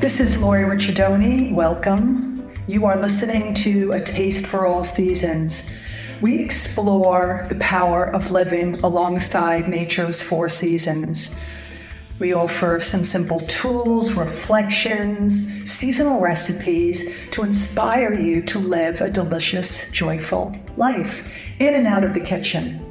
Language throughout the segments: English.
This is Lori Ricciardoni. Welcome. You are listening to A Taste for All Seasons. We explore the power of living alongside nature's four seasons. We offer some simple tools, reflections, seasonal recipes to inspire you to live a delicious, joyful life in and out of the kitchen.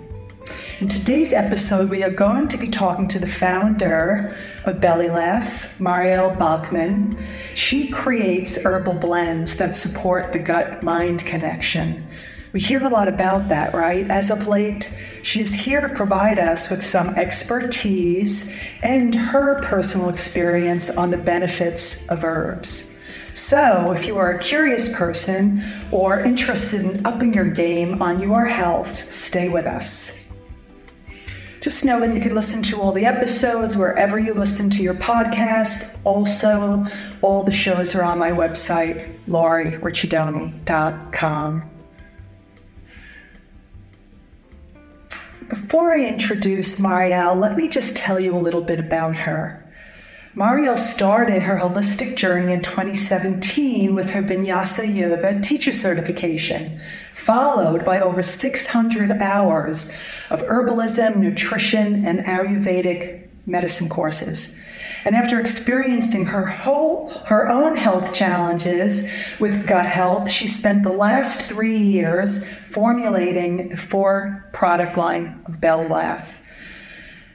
In today's episode, we are going to be talking to the founder of Belly Laugh, Marielle Bachman. She creates herbal blends that support the gut mind connection. We hear a lot about that, right? As of late, she is here to provide us with some expertise and her personal experience on the benefits of herbs. So, if you are a curious person or interested in upping your game on your health, stay with us. Just know that you can listen to all the episodes wherever you listen to your podcast. Also, all the shows are on my website, lauriericciardoni.com. Before I introduce Marielle, let me just tell you a little bit about her. Marielle started her holistic journey in 2017 with her Vinyasa Yoga teacher certification, followed by over 600 hours of herbalism, nutrition, and Ayurvedic medicine courses. And after experiencing her whole her own health challenges with gut health, she spent the last three years formulating the four product line of Belly Laugh.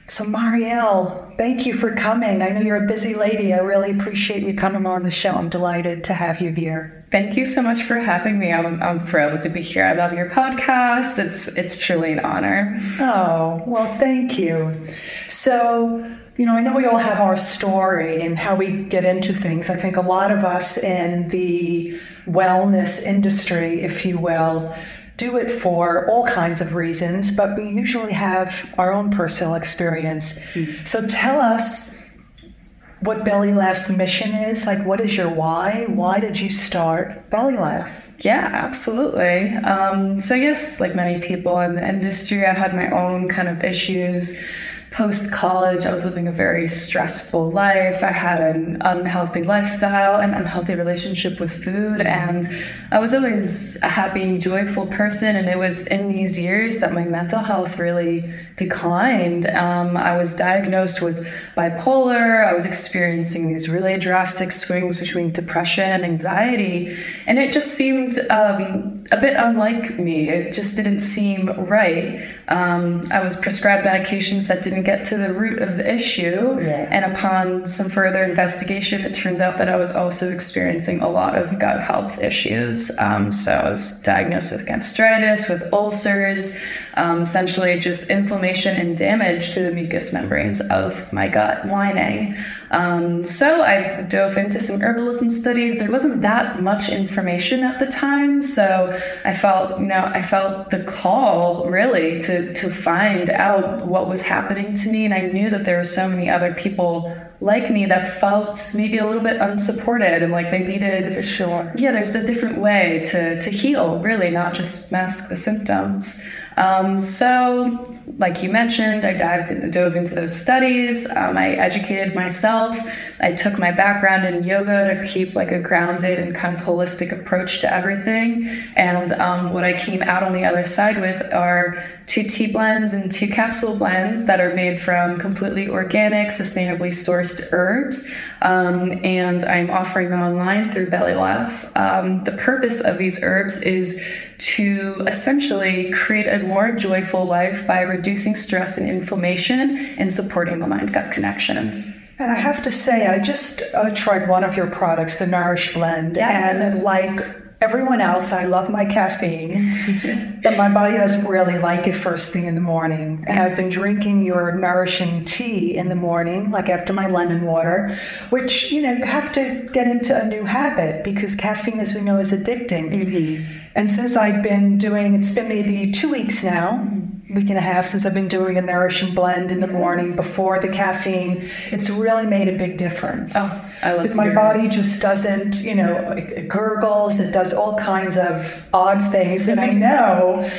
So Marielle, thank you for coming. I know you're a busy lady. I really appreciate you coming on the show. I'm delighted to have you here. Thank you so much for having me. I'm, I'm thrilled to be here. I love your podcast. It's it's truly an honor. Oh, well, thank you. So you know, I know we all have our story and how we get into things. I think a lot of us in the wellness industry, if you will, do it for all kinds of reasons, but we usually have our own personal experience. Mm. So tell us what Belly Laugh's mission is. Like, what is your why? Why did you start Belly Laugh? Yeah, absolutely. Um, so, yes, like many people in the industry, I had my own kind of issues post college, I was living a very stressful life. I had an unhealthy lifestyle, an unhealthy relationship with food, and I was always a happy, joyful person. And it was in these years that my mental health really declined. Um, I was diagnosed with bipolar. I was experiencing these really drastic swings between depression and anxiety, and it just seemed um, a bit unlike me. It just didn't seem right. Um, I was prescribed medications that didn't get to the root of the issue. Yeah. And upon some further investigation, it turns out that I was also experiencing a lot of gut health issues. Um, so I was diagnosed with gastritis, with ulcers, um, essentially just inflammation and damage to the mucous membranes of my gut lining. Um, so I dove into some herbalism studies. There wasn't that much information at the time, so I felt, you know, I felt the call really to to find out what was happening to me, and I knew that there were so many other people like me that felt maybe a little bit unsupported and like they needed sure yeah there's a different way to to heal really not just mask the symptoms um, so like you mentioned, I dived dove into those studies. Um, I educated myself. I took my background in yoga to keep like a grounded and kind of holistic approach to everything. And um, what I came out on the other side with are two tea blends and two capsule blends that are made from completely organic, sustainably sourced herbs. Um, and I'm offering them online through Belly Laugh. Um, the purpose of these herbs is to essentially create a more joyful life by reducing stress and inflammation and supporting the mind gut connection. And I have to say, I just uh, tried one of your products, the Nourish Blend, yeah. and like everyone else, I love my caffeine, but my body doesn't really like it first thing in the morning. And I've been drinking your nourishing tea in the morning, like after my lemon water, which, you know, you have to get into a new habit because caffeine, as we know, is addicting. Mm-hmm. And since I've been doing, it's been maybe two weeks now, week and a half since I've been doing a nourishing blend in the morning before the caffeine, it's really made a big difference. Oh, I because my body just doesn't, you know, it gurgles, it does all kinds of odd things that I know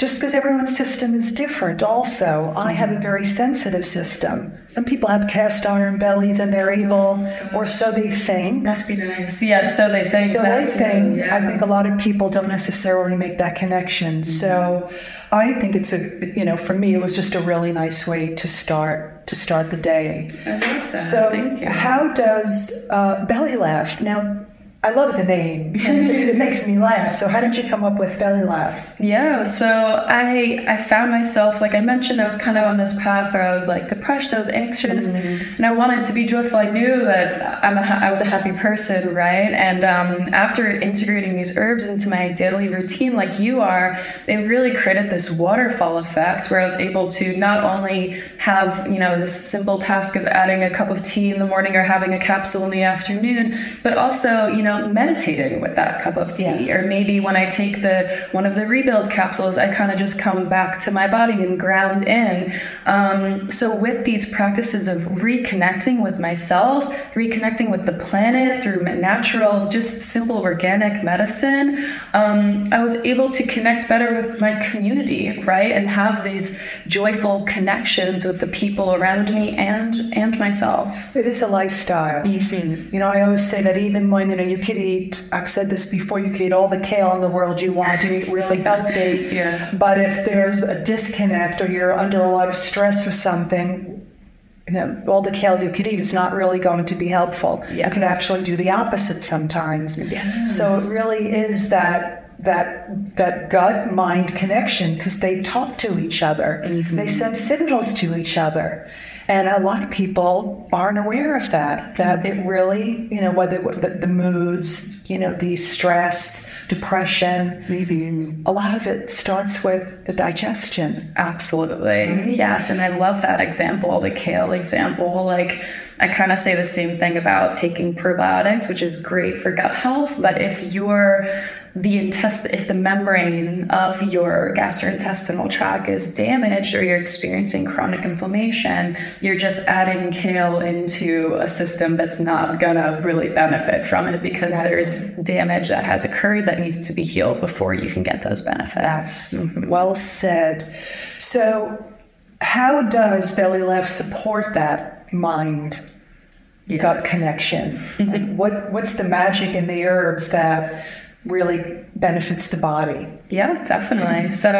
just because everyone's system is different also. I have a very sensitive system. Some people have cast iron bellies and they're able or so they think. Must be nice. Yeah, so they think. so they that's think. yeah. i think a lot of people don't necessarily make that connection. So i think it's a you know for me it was just a really nice way to start to start the day. I love that. so how does uh, belly laugh now i love the name it, just, it makes me laugh so how did you come up with belly laugh Yeah, so I I found myself like I mentioned I was kind of on this path where I was like depressed, I was anxious, and I wanted to be joyful. I knew that I'm a, I was a happy person, right? And um, after integrating these herbs into my daily routine, like you are, they really created this waterfall effect where I was able to not only have you know this simple task of adding a cup of tea in the morning or having a capsule in the afternoon, but also you know meditating with that cup of tea Yeah. or maybe when I take the one of the rebuild capsules, I kind of just come back to my body and ground in. Um, so with these practices of reconnecting with myself, reconnecting with the planet through natural, just simple organic medicine, um, I was able to connect better with my community, right, and have these joyful connections with the people around me and and myself. It is a lifestyle. You know, I always say that even when you know you could eat. I've said this before. You could eat all the kale in the world you want to eat really healthy. Yeah. But if there's a disconnect or you're under a lot of stress or something, you know, all the kale you could eat is not really going to be helpful. You can actually do the opposite sometimes. Yes. So it really is that that that gut mind connection because they talk to each other. Mm-hmm. They send signals to each other. And a lot of people aren't aware of that. That mm-hmm. it really, you know, whether the, the moods, you know, the stress, depression, maybe a lot of it starts with the digestion. Absolutely. Mm-hmm. Yes. And I love that example, the kale example. Like, I kind of say the same thing about taking probiotics, which is great for gut health. But if you're the intestine, if the membrane of your gastrointestinal tract is damaged or you're experiencing chronic inflammation, you're just adding kale into a system that's not gonna really benefit from it because Exactly. there's damage that has occurred that needs to be healed before you can get those benefits. That's well said. So, how does belly laugh support that mind gut connection? Like, what what's the magic in the herbs that really benefits the body? Yeah, definitely. So,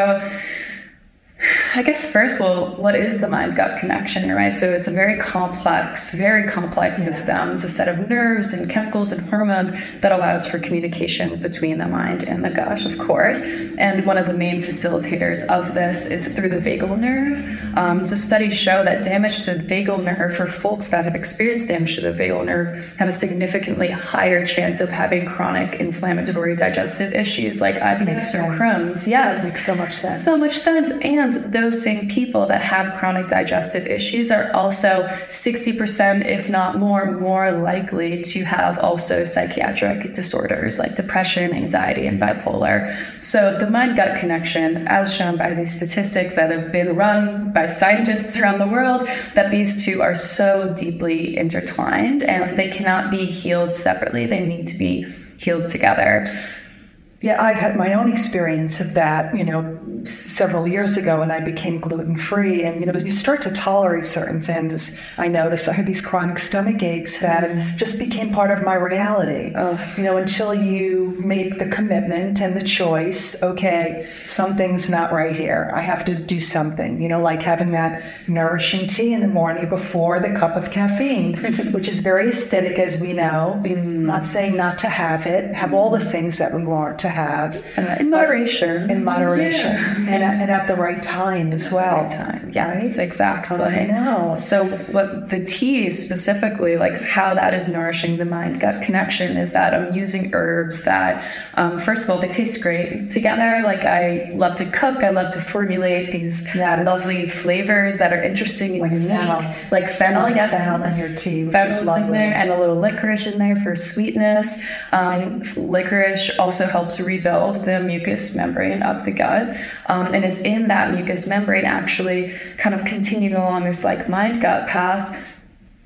I guess first, well, what is the mind gut connection, right? So, it's a very complex, very complex system. It's a set of nerves and chemicals and hormones that allows for communication between the mind and the gut, of course. And one of the main facilitators of this is through the vagal nerve. Um, so, studies show that damage to the vagal nerve for folks that have experienced damage to the vagal nerve have a significantly higher chance of having chronic inflammatory digestive issues like IBS or. Crohn's. Yes. Makes so much sense. So much sense. And those same people that have chronic digestive issues are also 60%, if not more, more likely to have also psychiatric disorders like depression, anxiety, and bipolar. So the mind gut connection, as shown by these statistics that have been run by scientists around the world, that these two are so deeply intertwined and they cannot be healed separately. They need to be healed together. Yeah, I've had my own experience of that, you know, several years ago and I became gluten free. And, you know, you start to tolerate certain things, I noticed I had these chronic stomach aches that just became part of my reality. You know, until you make the commitment and the choice, okay, something's not right here. I have to do something, you know, like having that nourishing tea in the morning before the cup of caffeine, which is very aesthetic, as we know. I'm not saying not to have it, have all the things that we want to have Uh, in moderation. in moderation and, at, and at the right time as well. time. Yes, exactly. I know. So, what the tea specifically, like how that is nourishing the mind gut connection, is that I'm using herbs that, um, first of all, they taste great together. Like, I love to cook, I love to formulate these Yeah. lovely flavors that are interesting Like unique. fennel. Like fennel, yes. fennel in your tea, which Fennel's in there and a little licorice in there for sweetness. Um, licorice also helps rebuild the mucous membrane of the gut, um, and is in that mucous membrane actually kind of continuing along this like mind gut path.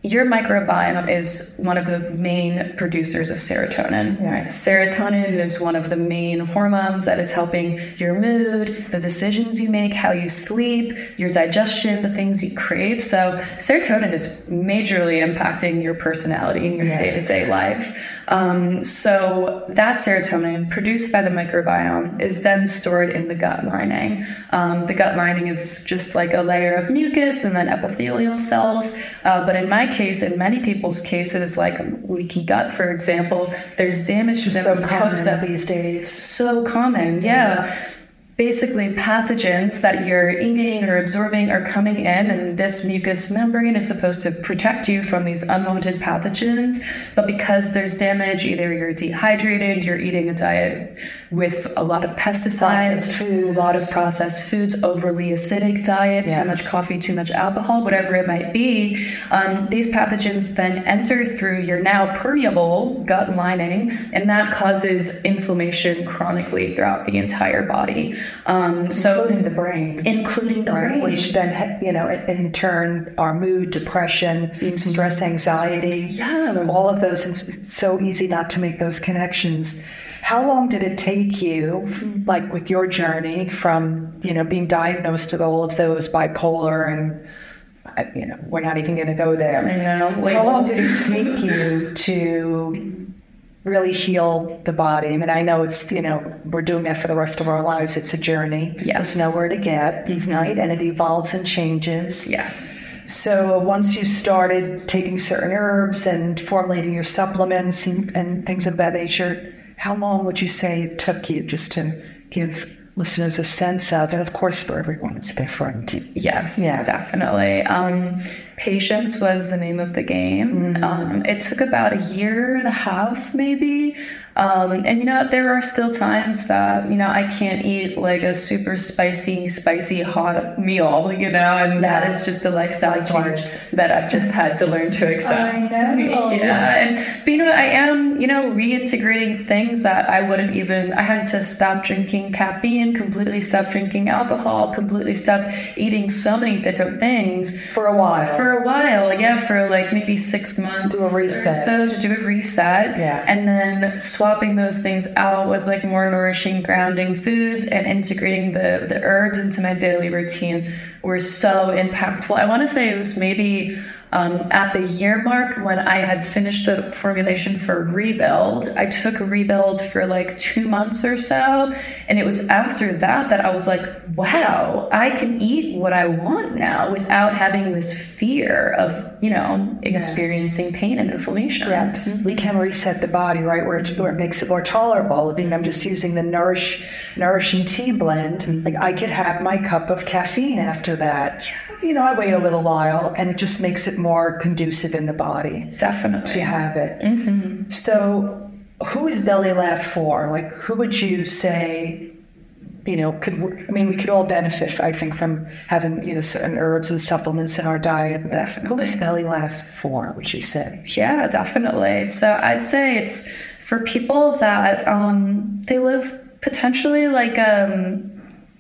your microbiome is one of the main producers of serotonin. Right? Serotonin is one of the main hormones that is helping your mood, the decisions you make, how you sleep, your digestion, the things you crave. So, serotonin is majorly impacting your personality and your day to day life. Um, so that serotonin produced by the microbiome is then stored in the gut lining. Um, the gut lining is just like a layer of mucus and then epithelial cells. Uh, but in my case, in many people's cases, like leaky gut, for example, there's damage to the so common these days. So common, yeah. yeah basically pathogens that you're eating or absorbing are coming in and this mucous membrane is supposed to protect you from these unwanted pathogens. But because there's damage either you're dehydrated you're eating a diet with a lot of pesticides, food, a lot of processed foods, overly acidic diet, yeah. too much coffee, too much alcohol, whatever it might be, um, these pathogens then enter through your now permeable gut lining, and that causes inflammation chronically throughout the entire body. Um, so including the brain, including the right, brain, which then you know in turn our mood, depression, mm-hmm. stress, anxiety, yeah, all of those. And it's so easy not to make those connections. How long did it take you, like with your journey from, you know, being diagnosed with all of those bipolar and, uh, you know, we're not even going to go there. You know, how long did it take you to really heal the body? I mean, I know it's, you know, we're doing that for the rest of our lives. It's a journey. Yes. There's nowhere to get, mm-hmm. right? And it evolves and changes. Yes. So once you started taking certain herbs and formulating your supplements and, and things of that nature, how long would you say it took you just to give listeners a sense of and of course for everyone it's different. Yes yeah. definitely. Um, patience was the name of the game. Mm-hmm. um, it took about a year and a half maybe um, and you know, there are still times that, you know, I can't eat like a super spicy, spicy hot meal, you know, and yeah. that is just a lifestyle change that I've just had to learn to accept. Yeah. And, but you know, I am, you know, reintegrating things that I wouldn't even, I had to stop drinking caffeine, completely stop drinking alcohol, completely stop eating so many different things. For a while. For a while, yeah, for like maybe six months. To do a reset. so to do a reset. Yeah. And then swap swapping those things out with like more nourishing, grounding foods and integrating the, the herbs into my daily routine were so impactful. I want to say it was maybe um, at the year mark, when I had finished the formulation for Rebuild, I took Rebuild for like two months or so. And it was after that that I was like, wow, I can eat what I want now without having this fear of, you know, experiencing yes. pain and inflammation. Yes. Mm-hmm. We can reset the body, right, where it, where it makes it more tolerable. I think I'm just using the Nourish Nourishing Tea blend. Mm-hmm. Like I could have my cup of caffeine after that. You know, I wait a little while and it just makes it more conducive in the body. Definitely. To have it. Mm-hmm. So, who is Belly Laugh for? Like, who would you say, you know, could, I mean, we could all benefit, I think, from having, you know, certain herbs and supplements in our diet. Definitely. Who is Belly Laugh for, would you say? Yeah, definitely. So, I'd say it's for people that um, they live potentially like um,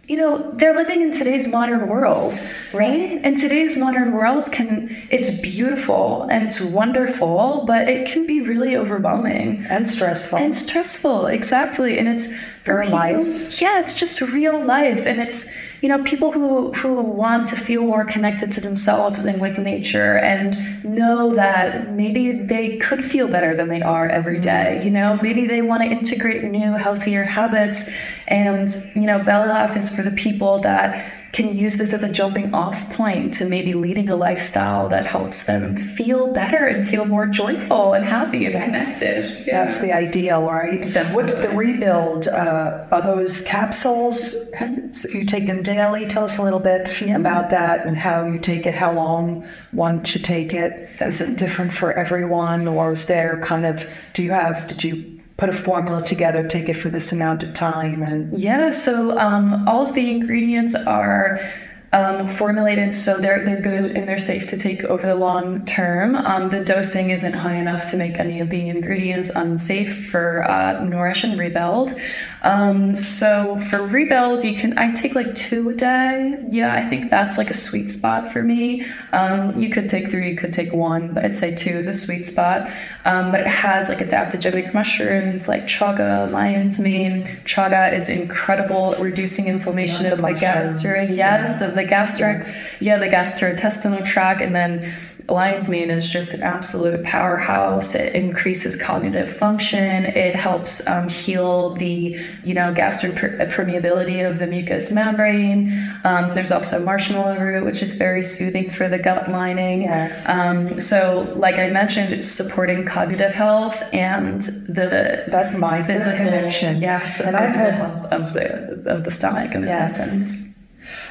you know they're living in today's modern world right? And today's modern world can it's beautiful and it's wonderful but it can be really overwhelming. And stressful. And stressful exactly. And it's real life. Yeah it's just real life. And it's you know, people who, who want to feel more connected to themselves and with nature and know that maybe they could feel better than they are every mm-hmm. day. You know, maybe they want to integrate new, healthier habits. And, you know, Belly Laugh is for the people that can use this as a jumping off point to maybe leading a lifestyle that helps them feel better and feel more joyful and happy and connected. Yeah. That's the ideal, right? With the rebuild, uh, are those capsules you take them daily? Tell us a little bit yeah. about that and how you take it, how long one should take it. Is it different for everyone, or is there kind of, do you have, did you put a formula together, take it for this amount of time, and yeah. So um, all of the ingredients are um, formulated so they're they're good and they're safe to take over the long term. Um, the dosing isn't high enough to make any of the ingredients unsafe for uh, Nourish and Rebuild. Um, so for rebuild, you can I take like two a day. Yeah, I think that's like a sweet spot for me. Um, you could take three, you could take one, but I'd say two is a sweet spot. Um, but it has like adaptogenic mushrooms like chaga, lion's mane. Chaga is incredible at reducing inflammation of the gastric. Yes, of the gastric. Yeah, the gastrointestinal tract, and then Lion's Mane is just an absolute powerhouse. It increases cognitive function. It helps um, heal the, you know, gastric permeability of the mucous membrane. Um, there's also marshmallow root, which is very soothing for the gut lining. Yes. Um, so, like I mentioned, it's supporting cognitive health and the that mind physical connection. Yes, the and I've physical had health of the of the stomach and the Yes. intestines.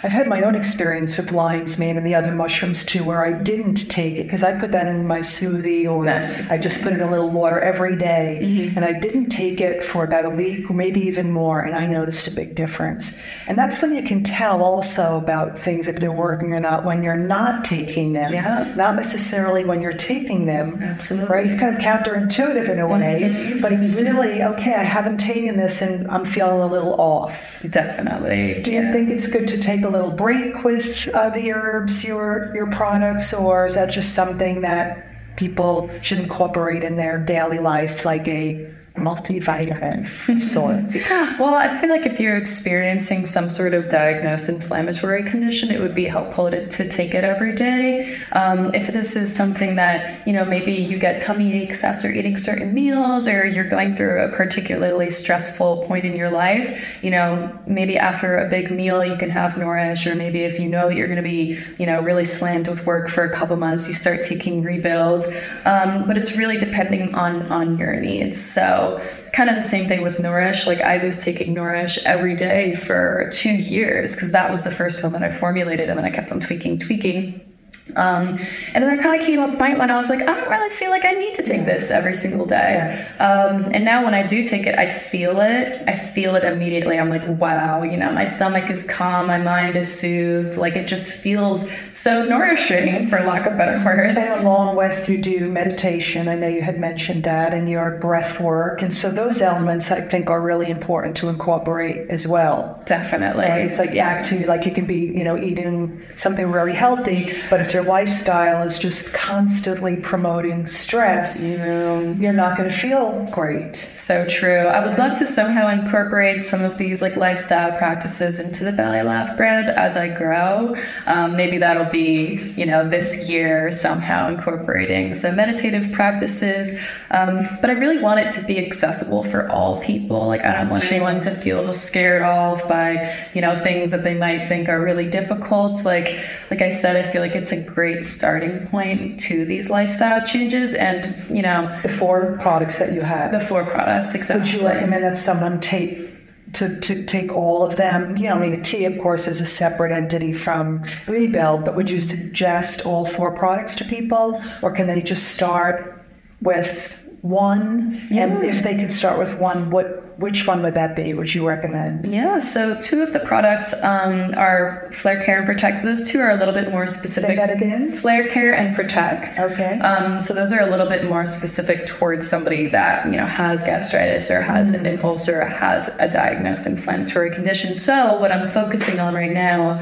I've had my own experience with lion's mane and the other mushrooms too, where I didn't take it because I put that in my smoothie or Nice. I just put it in a little water every day. Mm-hmm. and I didn't take it for about a week or maybe even more, and I noticed a big difference. And that's when you can tell also about things if they're working or not when you're not taking them, Yeah. not necessarily when you're taking them. Absolutely. right? It's kind of counterintuitive in a way, Mhm. but it's really okay. I haven't taken this and I'm feeling a little off. Definitely. Do you yeah. think it's good to take a little break with uh, the herbs, your your products, or is that just something that people should incorporate in their daily lives, like a multivitamin sorts? Well, I feel like if you're experiencing some sort of diagnosed inflammatory condition, it would be helpful to, to take it every day. Um, if this is something that, you know, maybe you get tummy aches after eating certain meals or you're going through a particularly stressful point in your life, you know, maybe after a big meal you can have Nourish, or maybe if you know that you're going to be, you know, really slammed with work for a couple months, you start taking Rebuild. Um, but it's really depending on on your needs. So kind of the same thing with Nourish. Like I was taking Nourish every day for two years because that was the first one that I formulated, and then I kept on tweaking, tweaking. Um, and then there kind of came a point when I was like, I don't really feel like I need to take this every single day. Yes. Um, and now when I do take it, I feel it. I feel it immediately. I'm like, wow, you know, my stomach is calm, my mind is soothed. Like it just feels so nourishing, for lack of better words. And along with you do meditation. I know you had mentioned that, and your breath work, and so those elements I think are really important to incorporate as well. Definitely. Right? It's like back to like you can be, you know, eating something very healthy, but if your lifestyle is just constantly promoting stress, you're not going to feel great. So true. I would love to somehow incorporate some of these like lifestyle practices into the Belly Laugh brand as I grow. Um, maybe that'll be, you know, this year somehow incorporating some meditative practices. Um, but I really want it to be accessible for all people. Like I don't want anyone to feel scared off by, you know, things that they might think are really difficult. Like like I said, I feel like it's a great starting point to these lifestyle changes and, you know, The four products that you have. the four products exactly. Would you recommend that someone take to, to take all of them? You know, I mean, tea, of course, is a separate entity from Rebuild, but would you suggest all four products to people, or can they just start with one? And Yeah. if they could start with one, what which one would that be? Would you recommend? Yeah, so two of the products um, are Flare Care and Protect. Those two are a little bit more specific. Say that again. Flare Care and Protect. Okay. Um, so those are a little bit more specific towards somebody that you know has gastritis or has an impulse or has a diagnosed inflammatory condition. So what I'm focusing on right now,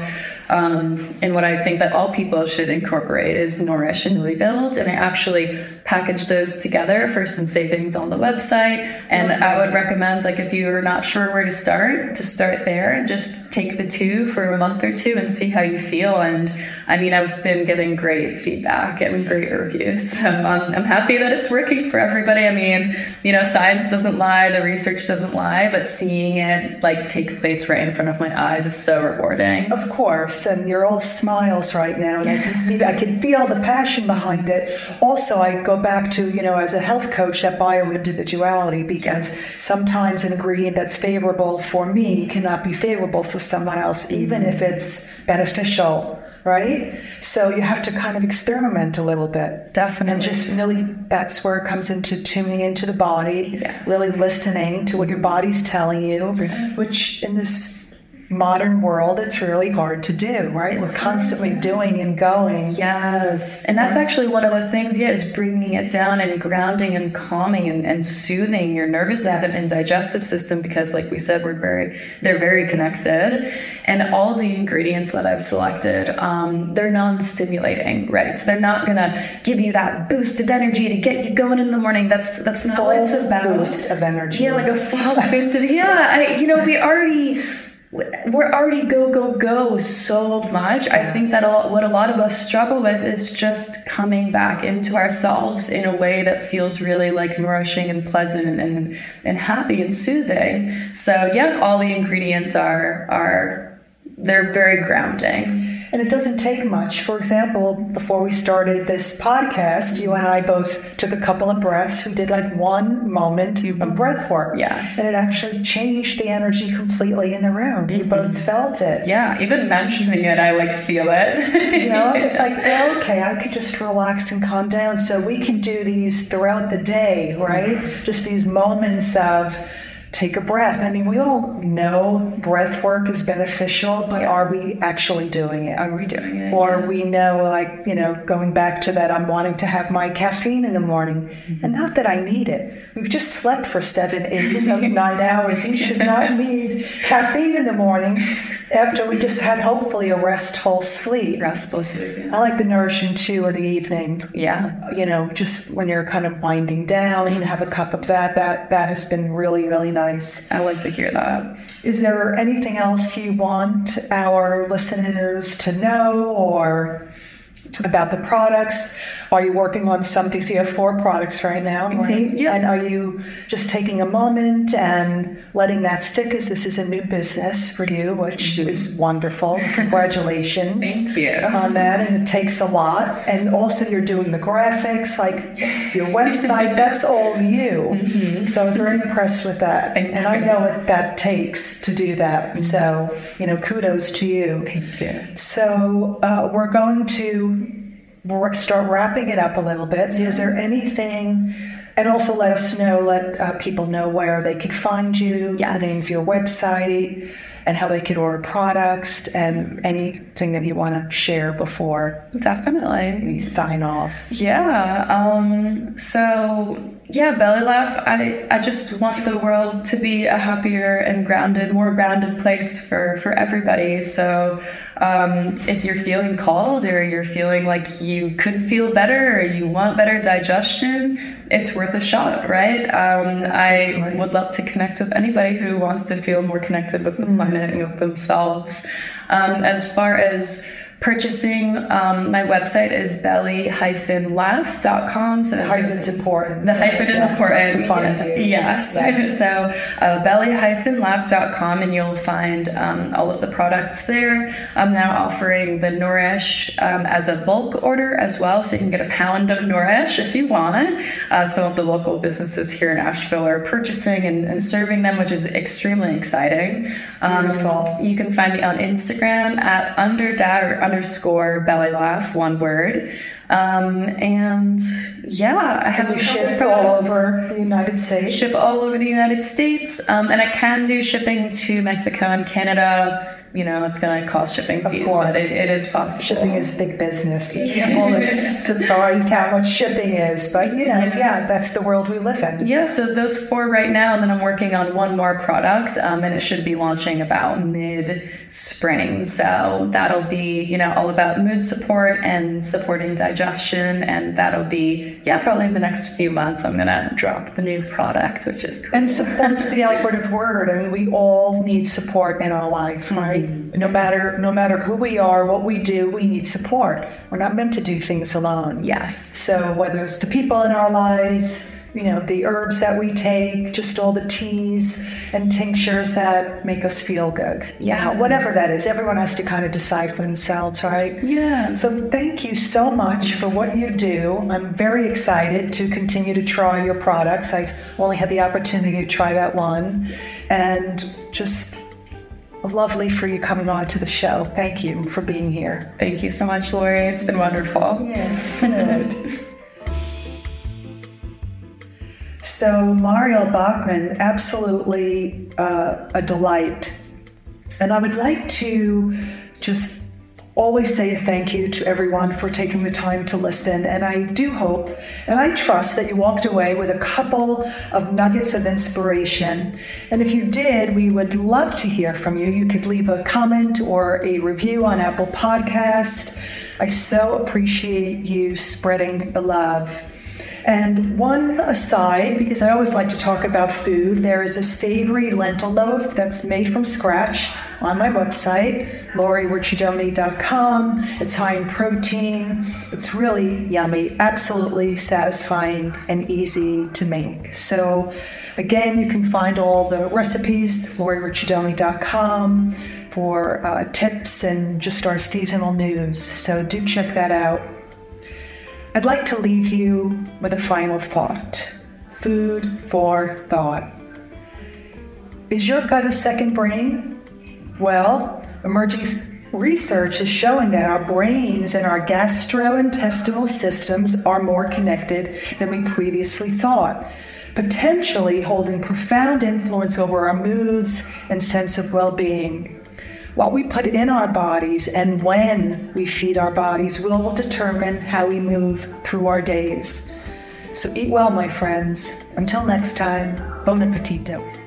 um, and what I think that all people should incorporate is Nourish and Rebuild, and I actually package those together for some savings on the website. And I would recommend, like, if you're not sure where to start, to start there and just take the two for a month or two and see how you feel. And I mean, I've been getting great feedback and great reviews. So I'm, I'm happy that it's working for everybody. I mean, you know, science doesn't lie, the research doesn't lie, but seeing it like take place right in front of my eyes is so rewarding. Of course, and you're all smiles right now, and I can see, I can feel the passion behind it. Also, I go back to you know, as a health coach, that bioindividuality, because sometimes an ingredient that's favorable for me cannot be favorable for someone else, even if it's beneficial, right? So you have to kind of experiment a little bit. Definitely. And just really, that's where it comes into tuning into the body, Yes. really listening to what your body's telling you, which in this modern world, it's really hard to do, right? We're constantly doing and going. Yes. And that's actually one of the things, yeah, is bringing it down and grounding and calming and, and soothing your nervous system and digestive system because like we said, we're very they're very connected. And all the ingredients that I've selected, um, they're non-stimulating, right? So they're not gonna give you that boost of energy to get you going in the morning. That's that's not what it's about. boost of energy. Yeah, like a false boost of yeah. I, you know, we already we're already go go go so much. I think that a lot, what a lot of us struggle with is just coming back into ourselves in a way that feels really like nourishing and pleasant and and happy and soothing. So yeah, all the ingredients are are they're very grounding. And it doesn't take much. For example, before we started this podcast, you and I both took a couple of breaths. We did like one moment of mm-hmm. breath work. Yes. And it actually changed the energy completely in the room. You both mm-hmm. felt it. Yeah, even mentioning it, I like feel it. You know, it's like, oh, okay, I could just relax and calm down. So we can do these throughout the day, right? Mm-hmm. Just these moments of take a breath. I mean, we all know breath work is beneficial, but are we actually doing it? Are we doing it? Or we know, like, you know, going back to that, I'm wanting to have my caffeine in the morning. Mm-hmm. And not that I need it. We've just slept for seven, eight, seven, nine hours. We should not need caffeine in the morning after we just had hopefully a restful sleep. Restful sleep. Yeah. I like the nourishing two or the evening. Yeah. You know, just when you're kind of winding down and have a cup of that, that that has been really, really nice. I like to hear that. Is there anything else you want our listeners to know or about the products? Are you working on something? So you have four products right now, right? Mm-hmm. Yeah. And are you just taking a moment and letting that stick? Because this is a new business for you, which is wonderful. Congratulations. Thank you. On that, and it takes a lot. And also, you're doing the graphics, like your website. That's all you. Mm-hmm. So I was very impressed with that, and I know what that takes to do that. So you know, kudos to you. Thank you. So uh, we're going to start wrapping it up a little bit. So is there anything? And also let us know, let uh, people know where they could find you, Yes. the name of your website, and how they could order products, and anything that you want to share before Definitely. we sign off. Yeah. Um, so yeah, belly laugh. I, I just want the world to be a happier and grounded, more grounded place for, for everybody. So um, if you're feeling called or you're feeling like you could feel better or you want better digestion, it's worth a shot, right? Um, I would love to connect with anybody who wants to feel more connected with the planet and with themselves. Um, as far as purchasing, um, my website is belly-laugh.com. So The hyphen's important. the hyphen is Yeah, important. to find you. Yes. so uh, belly-laugh.com and you'll find um, all of the products there. I'm now offering the Nourish um, as a bulk order as well. So you can get a pound of Nourish if you want it. Uh, some of the local businesses here in Asheville are purchasing and, and serving them, which is extremely exciting. Um, Beautiful. You can find me on Instagram at under dad or underscore belly laugh, one word. Um, and yeah, I have a ship all over the United States. ship all over the United States, um, and I can do shipping to Mexico and Canada. You know, it's going to cost shipping Of fees, course. but it, it is possible. Shipping is big business. People are surprised how much shipping is, but you know, yeah, that's the world we live in. Yeah, so those four right now, and then I'm working on one more product, um, and it should be launching about mid spring. So that'll be, you know, all about mood support and supporting digestion, and that'll be, yeah, probably in the next few months. I'm gonna drop the new product, which is cool. And so that's the operative word. I mean, we all need support in our life, right? Mm-hmm. No matter no matter who we are, what we do, we need support. We're not meant to do things alone. yes, So whether it's the people in our lives, you know, the herbs that we take, just all the teas and tinctures that make us feel good. Yeah. whatever that is, everyone has to kind of decide for themselves, right? yeah. So thank you so much for what you do. I'm very excited to continue to try your products. I've only had the opportunity to try that one, and just lovely for you coming on to the show. Thank you for being here. Thank you so much, Lori. It's been wonderful. Yeah, good. So Marielle Bachman, absolutely uh, a delight. And I would like to just always say a thank you to everyone for taking the time to listen. And I do hope and I trust that you walked away with a couple of nuggets of inspiration. And if you did, we would love to hear from you. You could leave a comment or a review on Apple Podcast. I so appreciate you spreading the love. And one aside, because I always like to talk about food, there is a savory lentil loaf that's made from scratch on my website, lauriericciardoni.com. It's high in protein. It's really yummy, absolutely satisfying, and easy to make. So, again, you can find all the recipes, lauriericciardoni.com, for uh, tips and just our seasonal news. So, do check that out. I'd like to leave you with a final thought food for thought. Is your gut a second brain? Well, emerging research is showing that our brains and our gastrointestinal systems are more connected than we previously thought, potentially holding profound influence over our moods and sense of well being. What we put in our bodies and when we feed our bodies will determine how we move through our days. So eat well, my friends. Until next time, bon appetito.